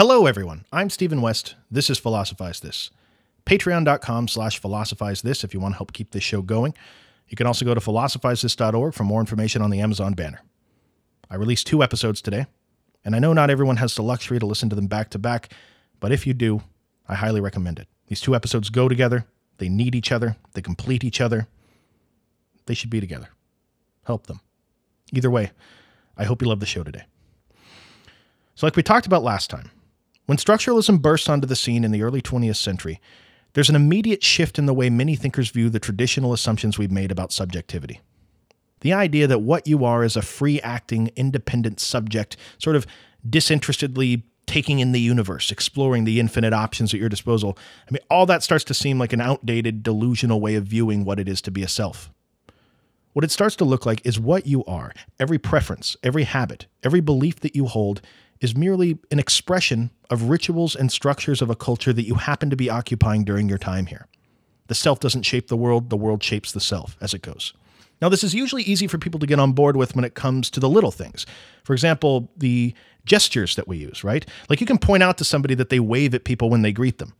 Hello, everyone. I'm Stephen West. This is Philosophize This. Patreon.com slash philosophize this if you want to help keep this show going. You can also go to philosophizethis.org for more information on the Amazon banner. I released two episodes today, and I know not everyone has the luxury to listen to them back to back, but if you do, I highly recommend it. These two episodes go together, they need each other, they complete each other. They should be together. Help them. Either way, I hope you love the show today. So, like we talked about last time, when structuralism bursts onto the scene in the early 20th century, there's an immediate shift in the way many thinkers view the traditional assumptions we've made about subjectivity. The idea that what you are is a free acting, independent subject, sort of disinterestedly taking in the universe, exploring the infinite options at your disposal. I mean, all that starts to seem like an outdated, delusional way of viewing what it is to be a self. What it starts to look like is what you are. Every preference, every habit, every belief that you hold is merely an expression of rituals and structures of a culture that you happen to be occupying during your time here. The self doesn't shape the world, the world shapes the self as it goes. Now, this is usually easy for people to get on board with when it comes to the little things. For example, the gestures that we use, right? Like you can point out to somebody that they wave at people when they greet them.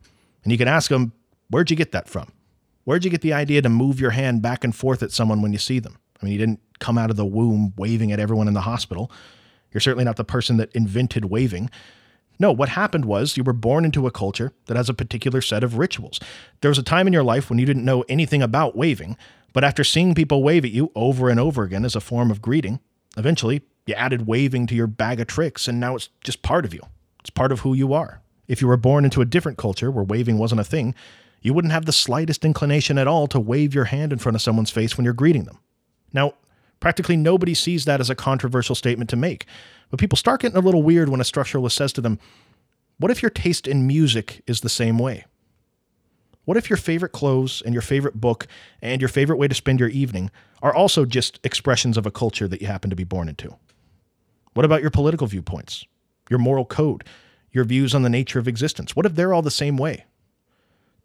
And you can ask them, Where'd you get that from? Where'd you get the idea to move your hand back and forth at someone when you see them? I mean, you didn't come out of the womb waving at everyone in the hospital. You're certainly not the person that invented waving. No, what happened was you were born into a culture that has a particular set of rituals. There was a time in your life when you didn't know anything about waving, but after seeing people wave at you over and over again as a form of greeting, eventually you added waving to your bag of tricks, and now it's just part of you. It's part of who you are. If you were born into a different culture where waving wasn't a thing, you wouldn't have the slightest inclination at all to wave your hand in front of someone's face when you're greeting them. Now, Practically nobody sees that as a controversial statement to make. But people start getting a little weird when a structuralist says to them, What if your taste in music is the same way? What if your favorite clothes and your favorite book and your favorite way to spend your evening are also just expressions of a culture that you happen to be born into? What about your political viewpoints, your moral code, your views on the nature of existence? What if they're all the same way?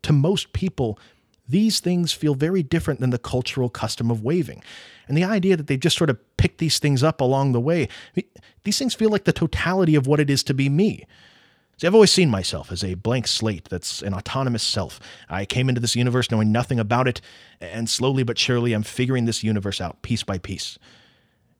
To most people, these things feel very different than the cultural custom of waving. And the idea that they just sort of pick these things up along the way, these things feel like the totality of what it is to be me. See, I've always seen myself as a blank slate that's an autonomous self. I came into this universe knowing nothing about it, and slowly but surely I'm figuring this universe out piece by piece.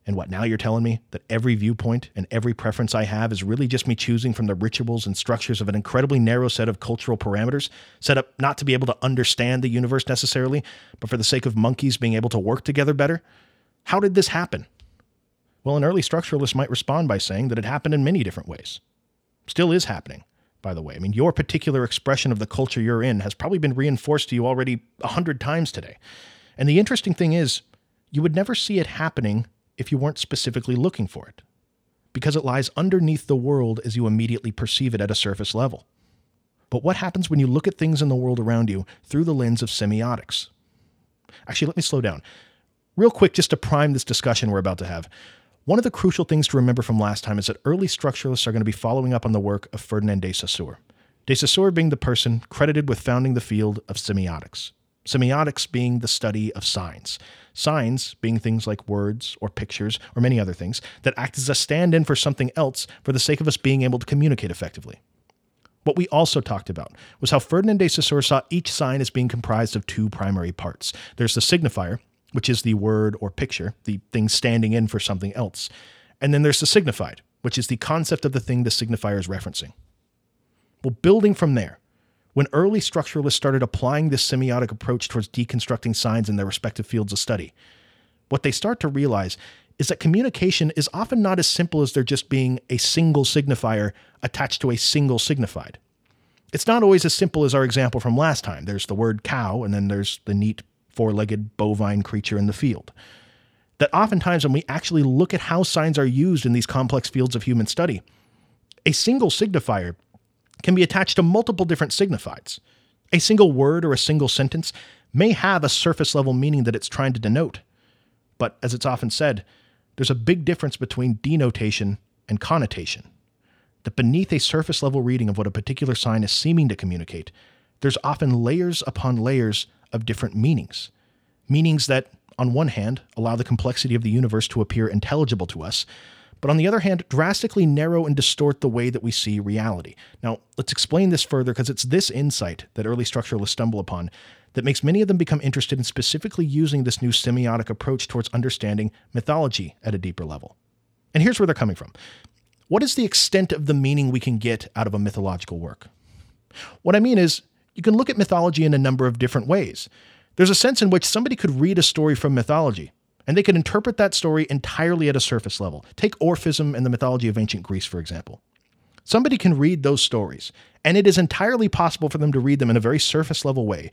And what now you're telling me that every viewpoint and every preference I have is really just me choosing from the rituals and structures of an incredibly narrow set of cultural parameters, set up not to be able to understand the universe necessarily, but for the sake of monkeys being able to work together better? How did this happen? Well, an early structuralist might respond by saying that it happened in many different ways. Still is happening, by the way. I mean, your particular expression of the culture you're in has probably been reinforced to you already a hundred times today. And the interesting thing is, you would never see it happening if you weren't specifically looking for it, because it lies underneath the world as you immediately perceive it at a surface level. But what happens when you look at things in the world around you through the lens of semiotics? Actually, let me slow down. Real quick, just to prime this discussion we're about to have. One of the crucial things to remember from last time is that early structuralists are going to be following up on the work of Ferdinand de Saussure. De Saussure being the person credited with founding the field of semiotics. Semiotics being the study of signs. Signs being things like words or pictures or many other things that act as a stand in for something else for the sake of us being able to communicate effectively. What we also talked about was how Ferdinand de Saussure saw each sign as being comprised of two primary parts. There's the signifier, which is the word or picture, the thing standing in for something else. And then there's the signified, which is the concept of the thing the signifier is referencing. Well, building from there, when early structuralists started applying this semiotic approach towards deconstructing signs in their respective fields of study, what they start to realize is that communication is often not as simple as there just being a single signifier attached to a single signified. It's not always as simple as our example from last time. There's the word cow, and then there's the neat four legged bovine creature in the field. That oftentimes, when we actually look at how signs are used in these complex fields of human study, a single signifier can be attached to multiple different signifieds. A single word or a single sentence may have a surface level meaning that it's trying to denote. But as it's often said, there's a big difference between denotation and connotation. That beneath a surface level reading of what a particular sign is seeming to communicate, there's often layers upon layers of different meanings. Meanings that, on one hand, allow the complexity of the universe to appear intelligible to us, but on the other hand, drastically narrow and distort the way that we see reality. Now, let's explain this further because it's this insight that early structuralists stumble upon that makes many of them become interested in specifically using this new semiotic approach towards understanding mythology at a deeper level. And here's where they're coming from. What is the extent of the meaning we can get out of a mythological work? What I mean is, you can look at mythology in a number of different ways. There's a sense in which somebody could read a story from mythology and they could interpret that story entirely at a surface level. Take Orphism and the mythology of ancient Greece, for example. Somebody can read those stories, and it is entirely possible for them to read them in a very surface level way.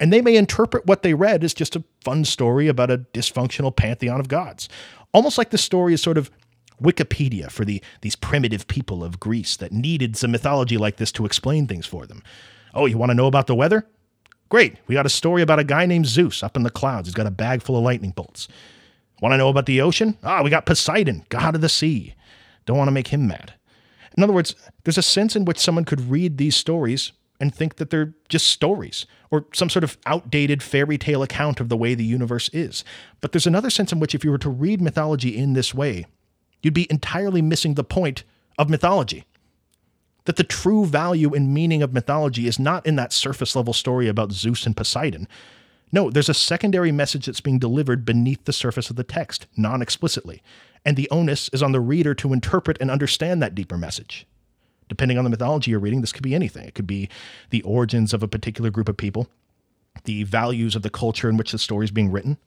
And they may interpret what they read as just a fun story about a dysfunctional pantheon of gods. Almost like the story is sort of Wikipedia for the, these primitive people of Greece that needed some mythology like this to explain things for them. Oh, you want to know about the weather? Great, we got a story about a guy named Zeus up in the clouds. He's got a bag full of lightning bolts. Want to know about the ocean? Ah, we got Poseidon, god of the sea. Don't want to make him mad. In other words, there's a sense in which someone could read these stories and think that they're just stories or some sort of outdated fairy tale account of the way the universe is. But there's another sense in which if you were to read mythology in this way, you'd be entirely missing the point of mythology. That the true value and meaning of mythology is not in that surface level story about Zeus and Poseidon, no, there's a secondary message that's being delivered beneath the surface of the text, non explicitly, and the onus is on the reader to interpret and understand that deeper message. Depending on the mythology you're reading, this could be anything. It could be the origins of a particular group of people, the values of the culture in which the story is being written.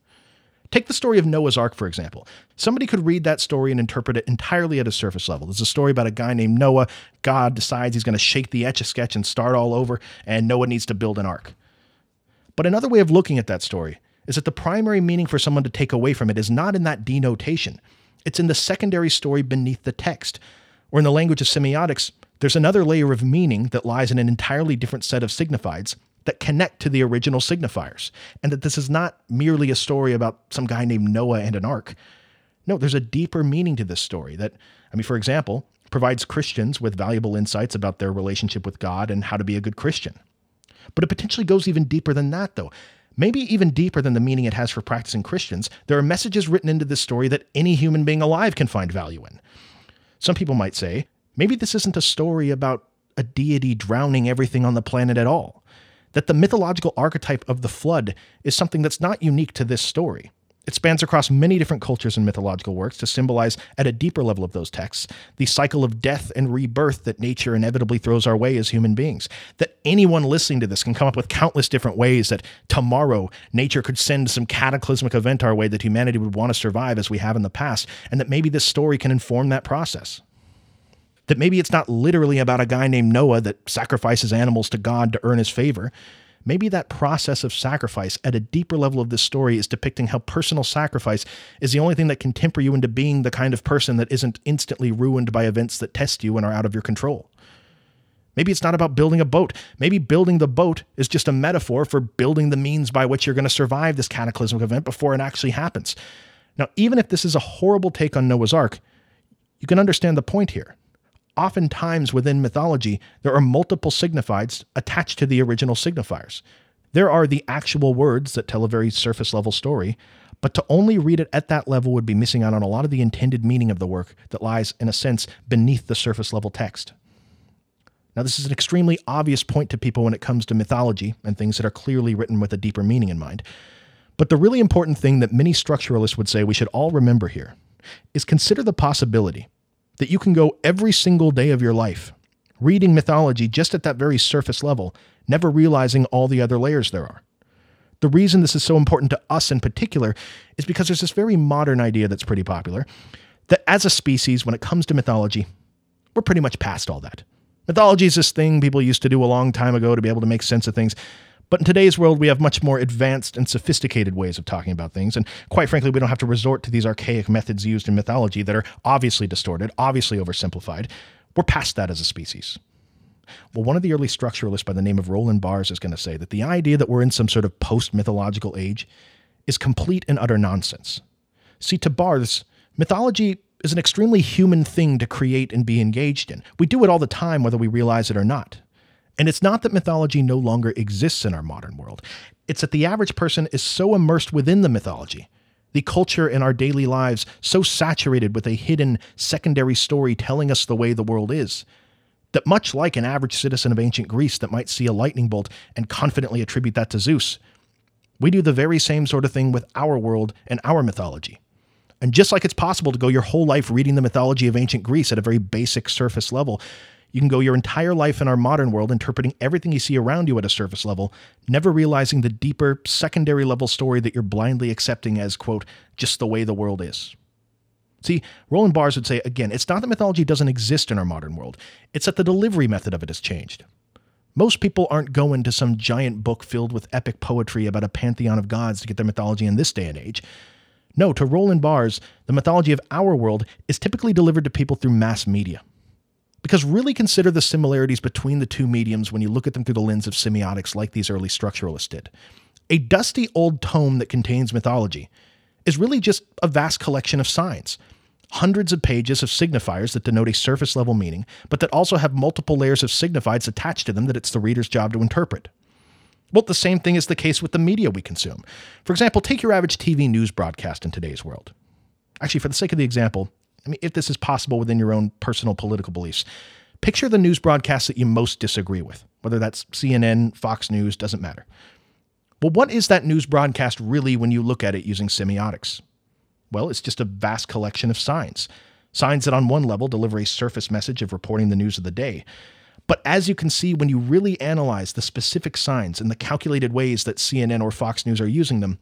Take the story of Noah's Ark, for example. Somebody could read that story and interpret it entirely at a surface level. There's a story about a guy named Noah. God decides he's going to shake the etch a sketch and start all over, and Noah needs to build an ark. But another way of looking at that story is that the primary meaning for someone to take away from it is not in that denotation, it's in the secondary story beneath the text. Or in the language of semiotics, there's another layer of meaning that lies in an entirely different set of signifieds that connect to the original signifiers, and that this is not merely a story about some guy named Noah and an ark. No, there's a deeper meaning to this story that, I mean, for example, provides Christians with valuable insights about their relationship with God and how to be a good Christian. But it potentially goes even deeper than that, though. Maybe even deeper than the meaning it has for practicing Christians, there are messages written into this story that any human being alive can find value in. Some people might say, maybe this isn't a story about a deity drowning everything on the planet at all. That the mythological archetype of the flood is something that's not unique to this story. It spans across many different cultures and mythological works to symbolize, at a deeper level of those texts, the cycle of death and rebirth that nature inevitably throws our way as human beings. That anyone listening to this can come up with countless different ways that tomorrow nature could send some cataclysmic event our way that humanity would want to survive as we have in the past, and that maybe this story can inform that process that maybe it's not literally about a guy named Noah that sacrifices animals to God to earn his favor. Maybe that process of sacrifice at a deeper level of this story is depicting how personal sacrifice is the only thing that can temper you into being the kind of person that isn't instantly ruined by events that test you and are out of your control. Maybe it's not about building a boat. Maybe building the boat is just a metaphor for building the means by which you're going to survive this cataclysmic event before it actually happens. Now, even if this is a horrible take on Noah's Ark, you can understand the point here oftentimes within mythology, there are multiple signifieds attached to the original signifiers. There are the actual words that tell a very surface level story, but to only read it at that level would be missing out on a lot of the intended meaning of the work that lies, in a sense, beneath the surface level text. Now, this is an extremely obvious point to people when it comes to mythology and things that are clearly written with a deeper meaning in mind. But the really important thing that many structuralists would say we should all remember here is consider the possibility that you can go every single day of your life reading mythology just at that very surface level, never realizing all the other layers there are. The reason this is so important to us in particular is because there's this very modern idea that's pretty popular that as a species, when it comes to mythology, we're pretty much past all that. Mythology is this thing people used to do a long time ago to be able to make sense of things. But in today's world, we have much more advanced and sophisticated ways of talking about things. And quite frankly, we don't have to resort to these archaic methods used in mythology that are obviously distorted, obviously oversimplified. We're past that as a species. Well, one of the early structuralists by the name of Roland Barthes is going to say that the idea that we're in some sort of post mythological age is complete and utter nonsense. See, to Barthes, mythology is an extremely human thing to create and be engaged in. We do it all the time, whether we realize it or not. And it's not that mythology no longer exists in our modern world, it's that the average person is so immersed within the mythology The culture in our daily lives so saturated with a hidden secondary story telling us the way the world is that much like an average citizen of ancient Greece that might see a lightning bolt and confidently attribute that to Zeus, we do the very same sort of thing with our world and our mythology. And just like it's possible to go your whole life reading the mythology of ancient Greece at a very basic surface level, you can go your entire life in our modern world interpreting everything you see around you at a surface level, never realizing the deeper, secondary level story that you're blindly accepting as, quote, just the way the world is. See, Roland Barthes would say, again, it's not that mythology doesn't exist in our modern world, it's that the delivery method of it has changed. Most people aren't going to some giant book filled with epic poetry about a pantheon of gods to get their mythology in this day and age. No, to Roland Barthes, the mythology of our world is typically delivered to people through mass media. Because really consider the similarities between the two mediums when you look at them through the lens of semiotics, like these early structuralists did. A dusty old tome that contains mythology is really just a vast collection of signs. Hundreds of pages of signifiers that denote a surface level meaning, but that also have multiple layers of signifieds attached to them that it's the reader's job to interpret. Well, the same thing is the case with the media we consume. For example, take your average TV news broadcast in today's world. Actually, for the sake of the example, I mean, if this is possible within your own personal political beliefs, picture the news broadcasts that you most disagree with, whether that's CNN, Fox News, doesn't matter. Well, what is that news broadcast really when you look at it using semiotics? Well, it's just a vast collection of signs. Signs that, on one level, deliver a surface message of reporting the news of the day. But as you can see, when you really analyze the specific signs and the calculated ways that CNN or Fox News are using them,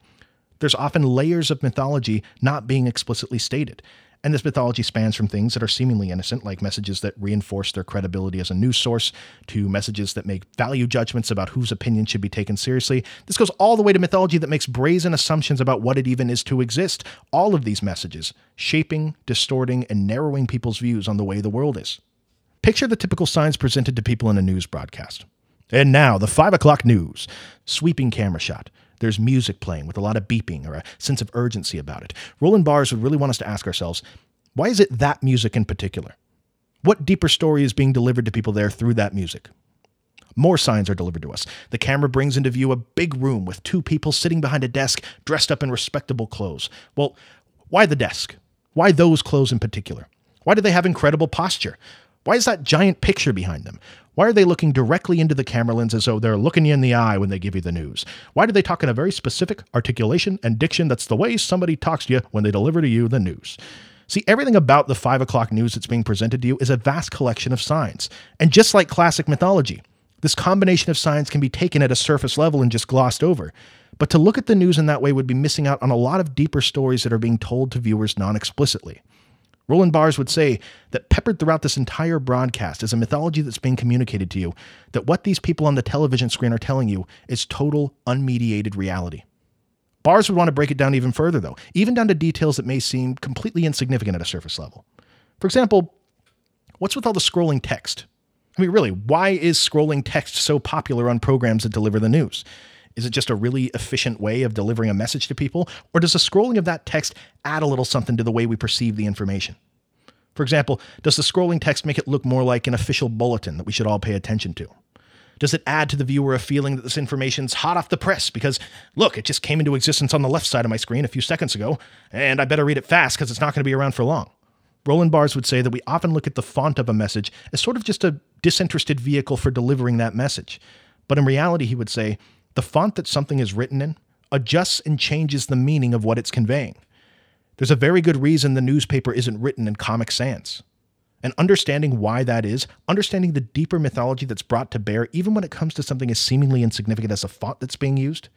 there's often layers of mythology not being explicitly stated. And this mythology spans from things that are seemingly innocent, like messages that reinforce their credibility as a news source, to messages that make value judgments about whose opinion should be taken seriously. This goes all the way to mythology that makes brazen assumptions about what it even is to exist. All of these messages shaping, distorting, and narrowing people's views on the way the world is. Picture the typical signs presented to people in a news broadcast. And now, the 5 o'clock news. Sweeping camera shot. There's music playing with a lot of beeping or a sense of urgency about it. Roland Barthes would really want us to ask ourselves why is it that music in particular? What deeper story is being delivered to people there through that music? More signs are delivered to us. The camera brings into view a big room with two people sitting behind a desk dressed up in respectable clothes. Well, why the desk? Why those clothes in particular? Why do they have incredible posture? Why is that giant picture behind them? Why are they looking directly into the camera lens as though they're looking you in the eye when they give you the news? Why do they talk in a very specific articulation and diction that's the way somebody talks to you when they deliver to you the news? See, everything about the 5 o'clock news that's being presented to you is a vast collection of signs. And just like classic mythology, this combination of signs can be taken at a surface level and just glossed over. But to look at the news in that way would be missing out on a lot of deeper stories that are being told to viewers non explicitly. Roland Barthes would say that peppered throughout this entire broadcast is a mythology that's being communicated to you, that what these people on the television screen are telling you is total, unmediated reality. Barthes would want to break it down even further, though, even down to details that may seem completely insignificant at a surface level. For example, what's with all the scrolling text? I mean, really, why is scrolling text so popular on programs that deliver the news? Is it just a really efficient way of delivering a message to people? Or does the scrolling of that text add a little something to the way we perceive the information? For example, does the scrolling text make it look more like an official bulletin that we should all pay attention to? Does it add to the viewer a feeling that this information's hot off the press because, look, it just came into existence on the left side of my screen a few seconds ago, and I better read it fast because it's not going to be around for long? Roland Barthes would say that we often look at the font of a message as sort of just a disinterested vehicle for delivering that message. But in reality, he would say, the font that something is written in adjusts and changes the meaning of what it's conveying. There's a very good reason the newspaper isn't written in Comic Sans. And understanding why that is, understanding the deeper mythology that's brought to bear, even when it comes to something as seemingly insignificant as a font that's being used,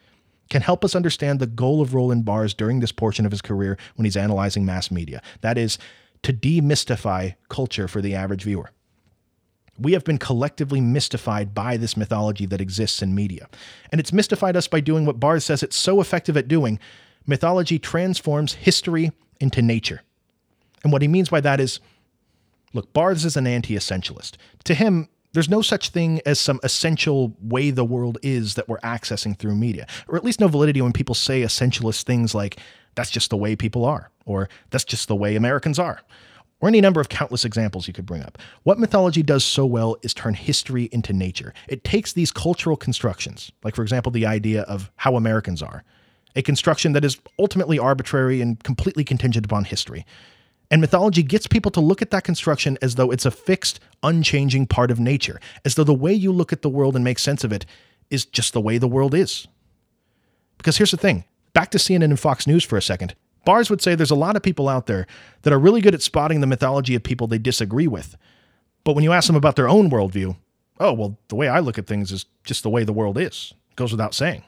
can help us understand the goal of Roland Barthes during this portion of his career when he's analyzing mass media. That is, to demystify culture for the average viewer we have been collectively mystified by this mythology that exists in media. And it's mystified us by doing what Barthes says it's so effective at doing. Mythology transforms history into nature. And what he means by that is look, Barthes is an anti essentialist. To him, there's no such thing as some essential way the world is that we're accessing through media, or at least no validity when people say essentialist things like, that's just the way people are, or that's just the way Americans are or any number of countless examples you could bring up. What mythology does so well is turn history into nature. It takes these cultural constructions, like, for example, the idea of how Americans are, a construction that is ultimately arbitrary and completely contingent upon history. And mythology gets people to look at that construction as though it's a fixed, unchanging part of nature, as though the way you look at the world and make sense of it is just the way the world is. Because here's the thing back to CNN and Fox News for a second. Barthes would say there's a lot of people out there that are really good at spotting the mythology of people they disagree with. But when you ask them about their own worldview, oh, well, the way I look at things is just the way the world is. It goes without saying.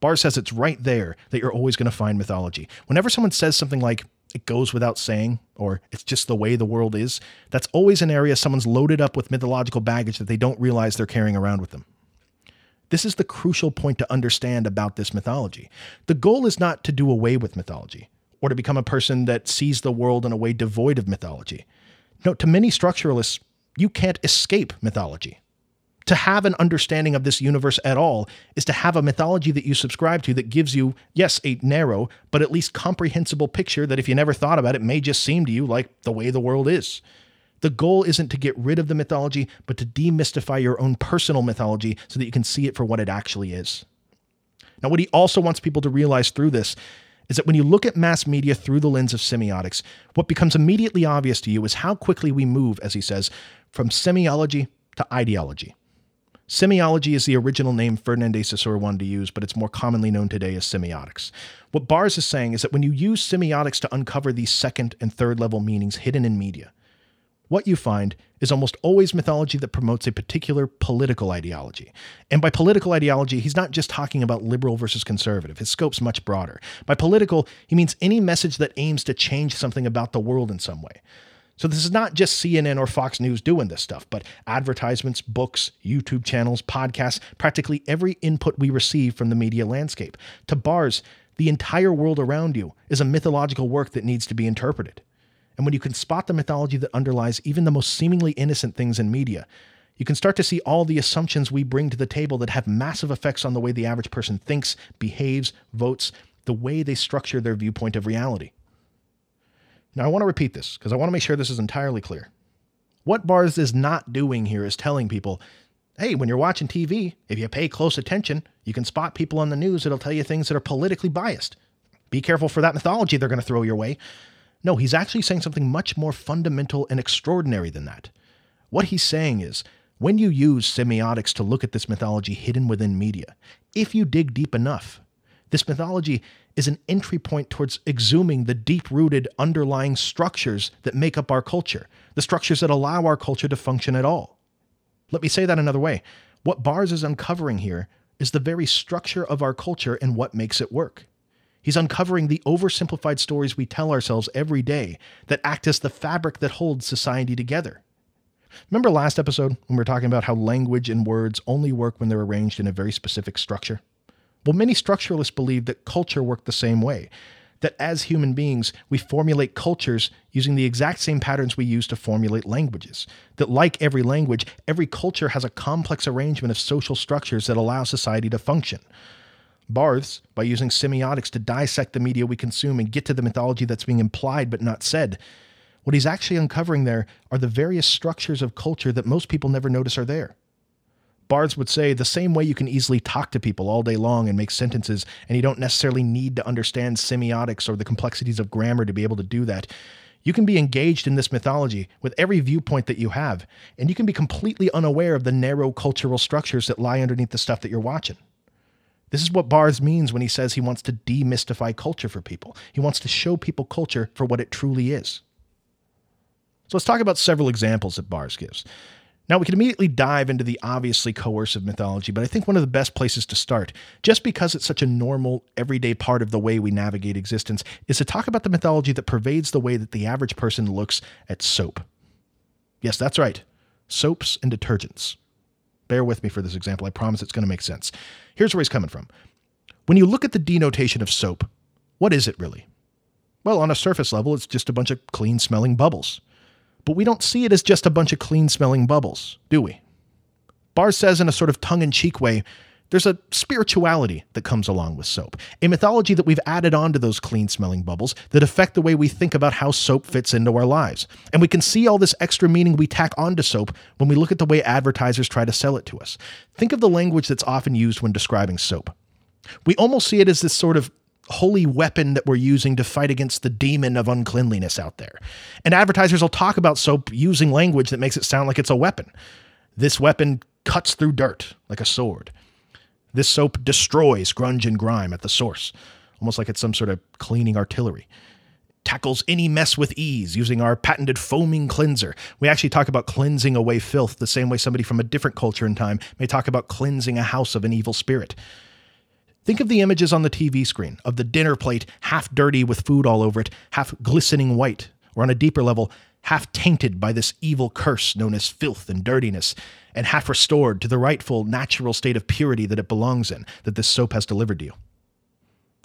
Barthes says it's right there that you're always going to find mythology. Whenever someone says something like, it goes without saying, or it's just the way the world is, that's always an area someone's loaded up with mythological baggage that they don't realize they're carrying around with them. This is the crucial point to understand about this mythology. The goal is not to do away with mythology or to become a person that sees the world in a way devoid of mythology. No, to many structuralists, you can't escape mythology. To have an understanding of this universe at all is to have a mythology that you subscribe to that gives you, yes, a narrow, but at least comprehensible picture that if you never thought about it, may just seem to you like the way the world is. The goal isn't to get rid of the mythology, but to demystify your own personal mythology so that you can see it for what it actually is. Now, what he also wants people to realize through this is that when you look at mass media through the lens of semiotics, what becomes immediately obvious to you is how quickly we move, as he says, from semiology to ideology. Semiology is the original name Ferdinand de Saussure wanted to use, but it's more commonly known today as semiotics. What Barthes is saying is that when you use semiotics to uncover these second and third level meanings hidden in media, what you find is almost always mythology that promotes a particular political ideology. And by political ideology, he's not just talking about liberal versus conservative. His scope's much broader. By political, he means any message that aims to change something about the world in some way. So this is not just CNN or Fox News doing this stuff, but advertisements, books, YouTube channels, podcasts, practically every input we receive from the media landscape. To Barthes, the entire world around you is a mythological work that needs to be interpreted. And when you can spot the mythology that underlies even the most seemingly innocent things in media, you can start to see all the assumptions we bring to the table that have massive effects on the way the average person thinks, behaves, votes, the way they structure their viewpoint of reality. Now, I want to repeat this because I want to make sure this is entirely clear. What Barthes is not doing here is telling people, hey, when you're watching TV, if you pay close attention, you can spot people on the news that'll tell you things that are politically biased. Be careful for that mythology they're going to throw your way. No, he's actually saying something much more fundamental and extraordinary than that. What he's saying is, when you use semiotics to look at this mythology hidden within media, if you dig deep enough, this mythology is an entry point towards exhuming the deep rooted underlying structures that make up our culture, the structures that allow our culture to function at all. Let me say that another way. What Barthes is uncovering here is the very structure of our culture and what makes it work. He's uncovering the oversimplified stories we tell ourselves every day that act as the fabric that holds society together. Remember last episode when we were talking about how language and words only work when they're arranged in a very specific structure? Well, many structuralists believe that culture worked the same way. That as human beings, we formulate cultures using the exact same patterns we use to formulate languages. That, like every language, every culture has a complex arrangement of social structures that allow society to function. Barthes, by using semiotics to dissect the media we consume and get to the mythology that's being implied but not said, what he's actually uncovering there are the various structures of culture that most people never notice are there. Barthes would say the same way you can easily talk to people all day long and make sentences, and you don't necessarily need to understand semiotics or the complexities of grammar to be able to do that. You can be engaged in this mythology with every viewpoint that you have, and you can be completely unaware of the narrow cultural structures that lie underneath the stuff that you're watching. This is what Barthes means when he says he wants to demystify culture for people. He wants to show people culture for what it truly is. So let's talk about several examples that Barthes gives. Now, we can immediately dive into the obviously coercive mythology, but I think one of the best places to start, just because it's such a normal, everyday part of the way we navigate existence, is to talk about the mythology that pervades the way that the average person looks at soap. Yes, that's right. Soaps and detergents. Bear with me for this example. I promise it's going to make sense. Here's where he's coming from. When you look at the denotation of soap, what is it really? Well, on a surface level, it's just a bunch of clean smelling bubbles. But we don't see it as just a bunch of clean smelling bubbles, do we? Barthes says in a sort of tongue in cheek way there's a spirituality that comes along with soap, a mythology that we've added onto those clean smelling bubbles that affect the way we think about how soap fits into our lives. And we can see all this extra meaning we tack onto soap when we look at the way advertisers try to sell it to us. Think of the language that's often used when describing soap. We almost see it as this sort of holy weapon that we're using to fight against the demon of uncleanliness out there. And advertisers will talk about soap using language that makes it sound like it's a weapon. This weapon cuts through dirt like a sword. This soap destroys grunge and grime at the source, almost like it's some sort of cleaning artillery. Tackles any mess with ease using our patented foaming cleanser. We actually talk about cleansing away filth the same way somebody from a different culture and time may talk about cleansing a house of an evil spirit. Think of the images on the TV screen of the dinner plate half dirty with food all over it, half glistening white, or on a deeper level, half tainted by this evil curse known as filth and dirtiness, and half restored to the rightful natural state of purity that it belongs in, that this soap has delivered to you.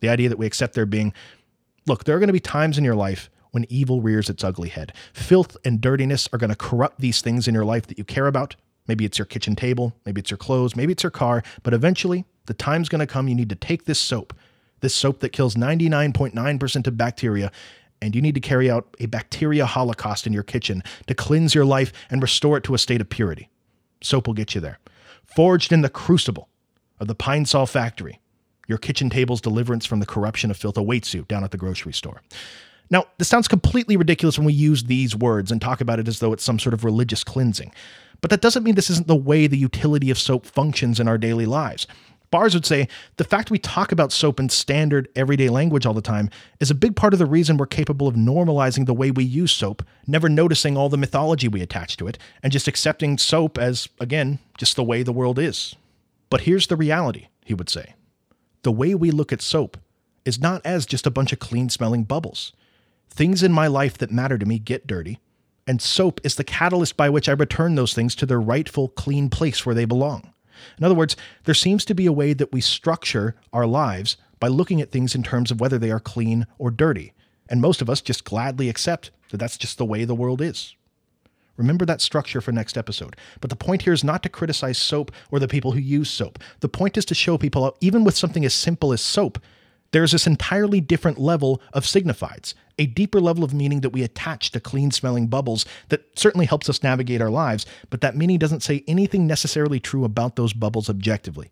The idea that we accept there being, look, there are going to be times in your life when evil rears its ugly head. Filth and dirtiness are going to corrupt these things in your life that you care about. Maybe it's your kitchen table, maybe it's your clothes, maybe it's your car, but eventually the time's going to come you need to take this soap, this soap that kills 99.9% of bacteria, and you need to carry out a bacteria holocaust in your kitchen to cleanse your life and restore it to a state of purity. Soap will get you there. Forged in the crucible of the Pine Sol factory, your kitchen table's deliverance from the corruption of filth awaits you down at the grocery store. Now, this sounds completely ridiculous when we use these words and talk about it as though it's some sort of religious cleansing. But that doesn't mean this isn't the way the utility of soap functions in our daily lives. Barthes would say the fact we talk about soap in standard everyday language all the time is a big part of the reason we're capable of normalizing the way we use soap, never noticing all the mythology we attach to it, and just accepting soap as, again, just the way the world is. But here's the reality, he would say. The way we look at soap is not as just a bunch of clean smelling bubbles. Things in my life that matter to me get dirty, and soap is the catalyst by which I return those things to their rightful, clean place where they belong. In other words, there seems to be a way that we structure our lives by looking at things in terms of whether they are clean or dirty. And most of us just gladly accept that that's just the way the world is. Remember that structure for next episode. But the point here is not to criticize soap or the people who use soap. The point is to show people, even with something as simple as soap, there's this entirely different level of signifieds, a deeper level of meaning that we attach to clean smelling bubbles that certainly helps us navigate our lives, but that meaning doesn't say anything necessarily true about those bubbles objectively.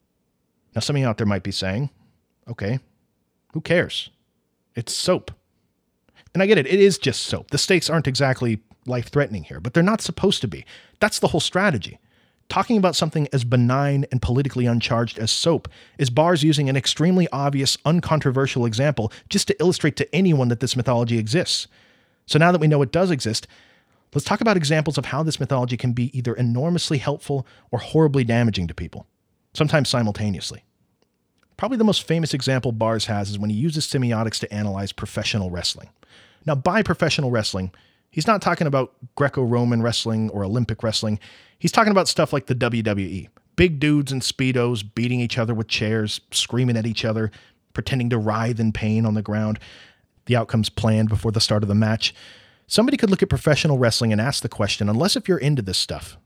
Now, some of you out there might be saying, okay, who cares? It's soap. And I get it, it is just soap. The stakes aren't exactly life threatening here, but they're not supposed to be. That's the whole strategy. Talking about something as benign and politically uncharged as soap is Barthes using an extremely obvious, uncontroversial example just to illustrate to anyone that this mythology exists. So now that we know it does exist, let's talk about examples of how this mythology can be either enormously helpful or horribly damaging to people, sometimes simultaneously. Probably the most famous example Barthes has is when he uses semiotics to analyze professional wrestling. Now, by professional wrestling, he's not talking about Greco Roman wrestling or Olympic wrestling. He's talking about stuff like the WWE big dudes in Speedos beating each other with chairs, screaming at each other, pretending to writhe in pain on the ground. The outcome's planned before the start of the match. Somebody could look at professional wrestling and ask the question unless if you're into this stuff,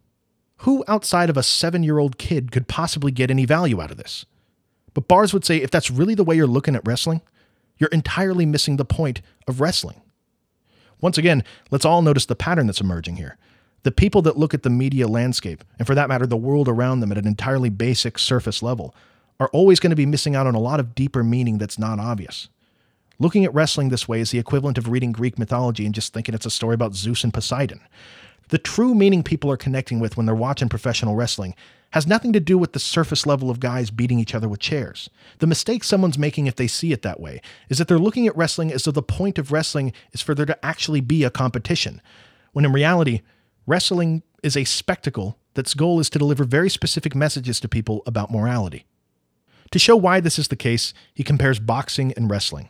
who outside of a seven year old kid could possibly get any value out of this? But Barthes would say if that's really the way you're looking at wrestling, you're entirely missing the point of wrestling. Once again, let's all notice the pattern that's emerging here. The people that look at the media landscape, and for that matter, the world around them at an entirely basic surface level, are always going to be missing out on a lot of deeper meaning that's not obvious. Looking at wrestling this way is the equivalent of reading Greek mythology and just thinking it's a story about Zeus and Poseidon. The true meaning people are connecting with when they're watching professional wrestling has nothing to do with the surface level of guys beating each other with chairs. The mistake someone's making if they see it that way is that they're looking at wrestling as though the point of wrestling is for there to actually be a competition, when in reality, Wrestling is a spectacle that's goal is to deliver very specific messages to people about morality. To show why this is the case, he compares boxing and wrestling.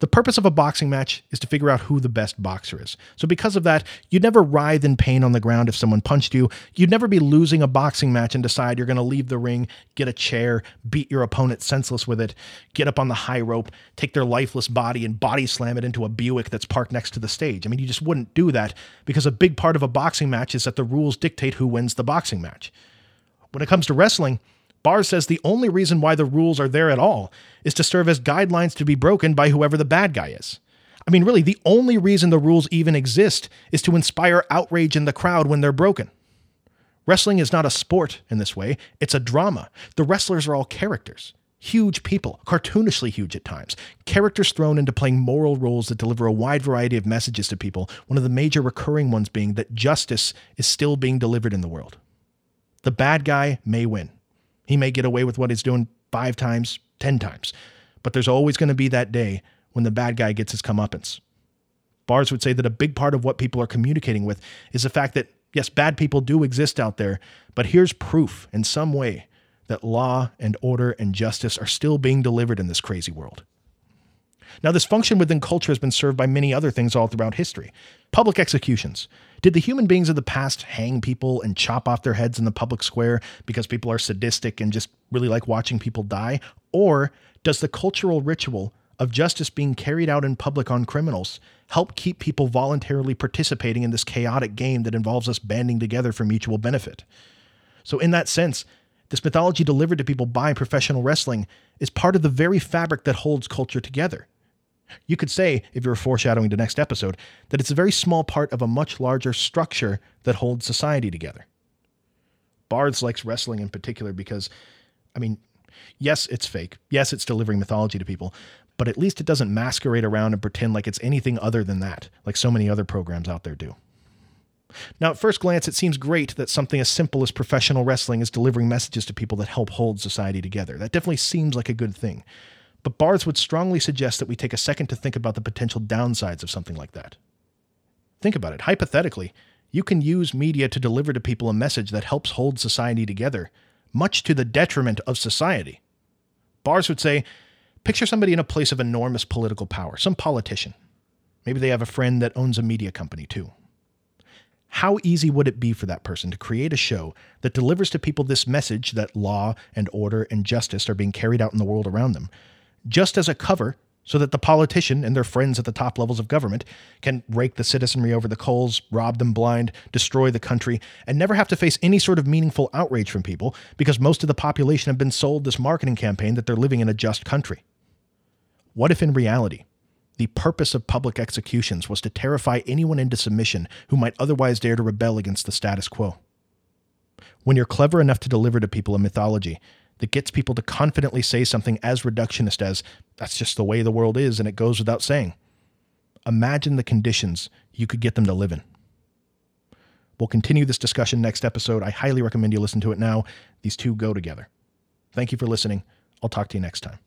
The purpose of a boxing match is to figure out who the best boxer is. So, because of that, you'd never writhe in pain on the ground if someone punched you. You'd never be losing a boxing match and decide you're going to leave the ring, get a chair, beat your opponent senseless with it, get up on the high rope, take their lifeless body and body slam it into a Buick that's parked next to the stage. I mean, you just wouldn't do that because a big part of a boxing match is that the rules dictate who wins the boxing match. When it comes to wrestling, Barthes says the only reason why the rules are there at all is to serve as guidelines to be broken by whoever the bad guy is. I mean, really, the only reason the rules even exist is to inspire outrage in the crowd when they're broken. Wrestling is not a sport in this way, it's a drama. The wrestlers are all characters. huge people, cartoonishly huge at times, characters thrown into playing moral roles that deliver a wide variety of messages to people, one of the major recurring ones being that justice is still being delivered in the world. The bad guy may win. He may get away with what he's doing five times, ten times, but there's always going to be that day when the bad guy gets his comeuppance. Barthes would say that a big part of what people are communicating with is the fact that, yes, bad people do exist out there, but here's proof in some way that law and order and justice are still being delivered in this crazy world. Now, this function within culture has been served by many other things all throughout history. Public executions. Did the human beings of the past hang people and chop off their heads in the public square because people are sadistic and just really like watching people die? Or does the cultural ritual of justice being carried out in public on criminals help keep people voluntarily participating in this chaotic game that involves us banding together for mutual benefit? So, in that sense, this mythology delivered to people by professional wrestling is part of the very fabric that holds culture together. You could say, if you're foreshadowing the next episode, that it's a very small part of a much larger structure that holds society together. Barthes likes wrestling in particular because, I mean, yes, it's fake. Yes, it's delivering mythology to people, but at least it doesn't masquerade around and pretend like it's anything other than that, like so many other programs out there do. Now, at first glance, it seems great that something as simple as professional wrestling is delivering messages to people that help hold society together. That definitely seems like a good thing. But Barthes would strongly suggest that we take a second to think about the potential downsides of something like that. Think about it. Hypothetically, you can use media to deliver to people a message that helps hold society together, much to the detriment of society. Barthes would say, picture somebody in a place of enormous political power, some politician. Maybe they have a friend that owns a media company too. How easy would it be for that person to create a show that delivers to people this message that law and order and justice are being carried out in the world around them, just as a cover so that the politician and their friends at the top levels of government can rake the citizenry over the coals, rob them blind, destroy the country, and never have to face any sort of meaningful outrage from people because most of the population have been sold this marketing campaign that they're living in a just country? What if in reality, the purpose of public executions was to terrify anyone into submission who might otherwise dare to rebel against the status quo. When you're clever enough to deliver to people a mythology that gets people to confidently say something as reductionist as, that's just the way the world is and it goes without saying, imagine the conditions you could get them to live in. We'll continue this discussion next episode. I highly recommend you listen to it now. These two go together. Thank you for listening. I'll talk to you next time.